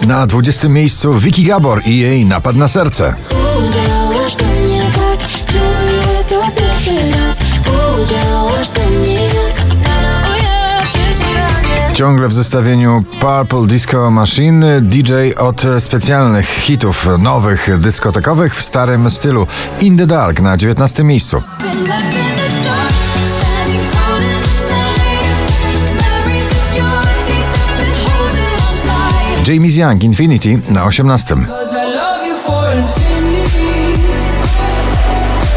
Na 20 miejscu Vicky Gabor i jej napad na serce. Udziałasz do mnie tak, czuję to pierwszy raz Udziałasz do mnie jak O ja, przecinanie Ciągle w zestawieniu Purple Disco Machine DJ od specjalnych hitów nowych dyskotekowych w starym stylu In the Dark na 19 miejscu. James Young Infinity na 18. Cause I love you for infinity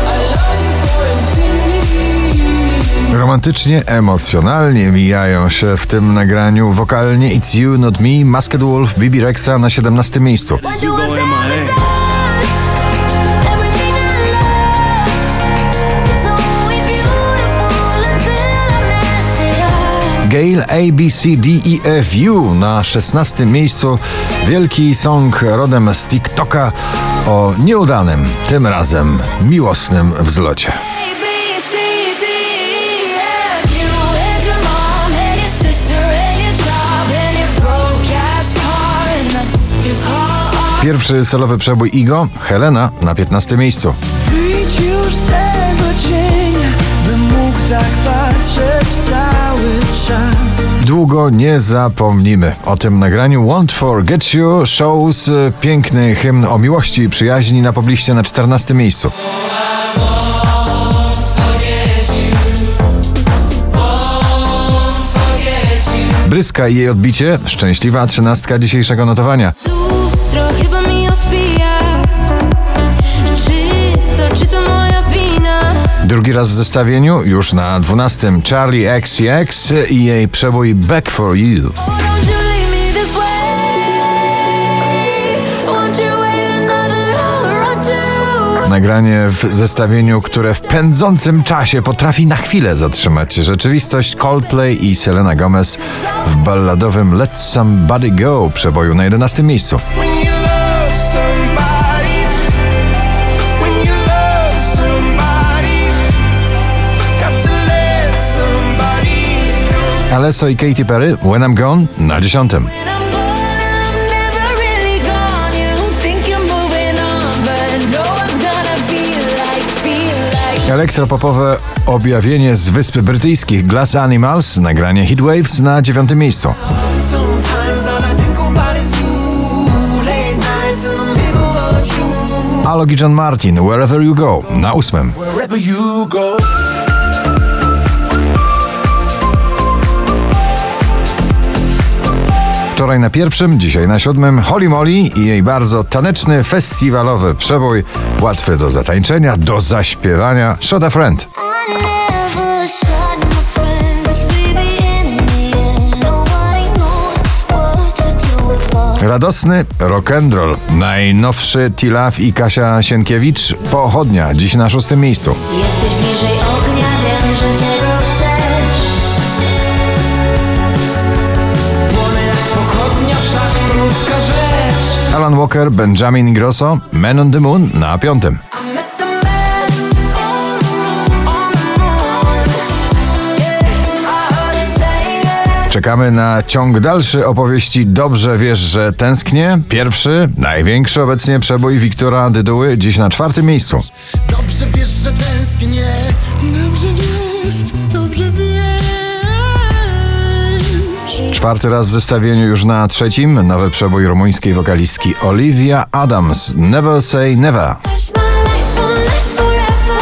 I love you for infinity Romantycznie, emocjonalnie mijają się w tym nagraniu wokalnie It's You Not Me, Masked Wolf, Bibi Rexa na 17 miejscu. It up Gail A, B, C, D, E, F, U na 16 miejscu. Wielki song rodem z TikToka o nieudanym, tym razem miłosnym wzlocie. Pierwszy solowy przebój Igo, Helena na 15 miejscu. Długo nie zapomnimy o tym nagraniu. Won't Forget You shows piękny hymn o miłości i przyjaźni na pobliście na 14 miejscu. Bryska i jej odbicie, szczęśliwa trzynastka dzisiejszego notowania. Lustro chyba mi odbija Czy to, czy to? Drugi raz w zestawieniu, już na 12 Charlie XCX i jej przebój Back for You. Nagranie w zestawieniu, które w pędzącym czasie potrafi na chwilę zatrzymać rzeczywistość Coldplay i Selena Gomez w balladowym Let Somebody Go przeboju na 11 miejscu. Know. Alesso i Katy Perry When I'm Gone na 10. When I'm gone, I'm never really gone. You think you're moving on, but one's gonna feel like, feel like. Elektropopowe objawienie z Wysp Brytyjskich Glass Animals, nagranie Heatwaves na 9 miejscu. Sometimes all I think about is you. Late nights in the middle of June. Alok i John Martin Wherever You Go na 8. Wczoraj na pierwszym, dzisiaj na siódmym Holly Molly i jej bardzo taneczny, festiwalowy przebój, łatwy do zatańczenia, do zaśpiewania Shot a Friend. Radosny rock and roll. Najnowszy Tilaf i Kasia Sienkiewicz pochodnia, dziś na szóstym miejscu. Jesteś bliżej ognia, wiem, że Alan Walker, Benjamin Grosso, Man on the Moon na piątym. Czekamy na ciąg dalszy opowieści Dobrze wiesz, że tęsknię. Pierwszy, największy obecnie przebój Wiktora Dyduły, dziś na czwartym miejscu. Dobrze wiesz, że tęsknię. Dobrze wiesz, Czwarty raz w zestawieniu już na trzecim, nowy przebój rumuńskiej wokalistki Olivia Adams. Never say never. That's my life, won't last forever.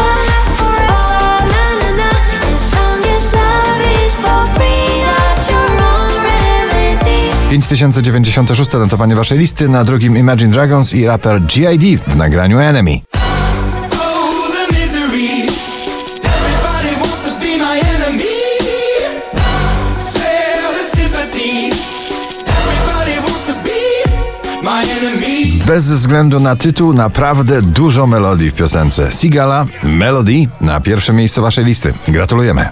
Oh, na, na, na. As long as love is for free, that's your own remedy. 5096 notowanie waszej listy, na drugim Imagine Dragons i raper G.I.D. w nagraniu Enemy. Bez względu na tytuł, naprawdę dużo melodii w piosence. Sigala, Melody na pierwsze miejsce waszej listy. Gratulujemy.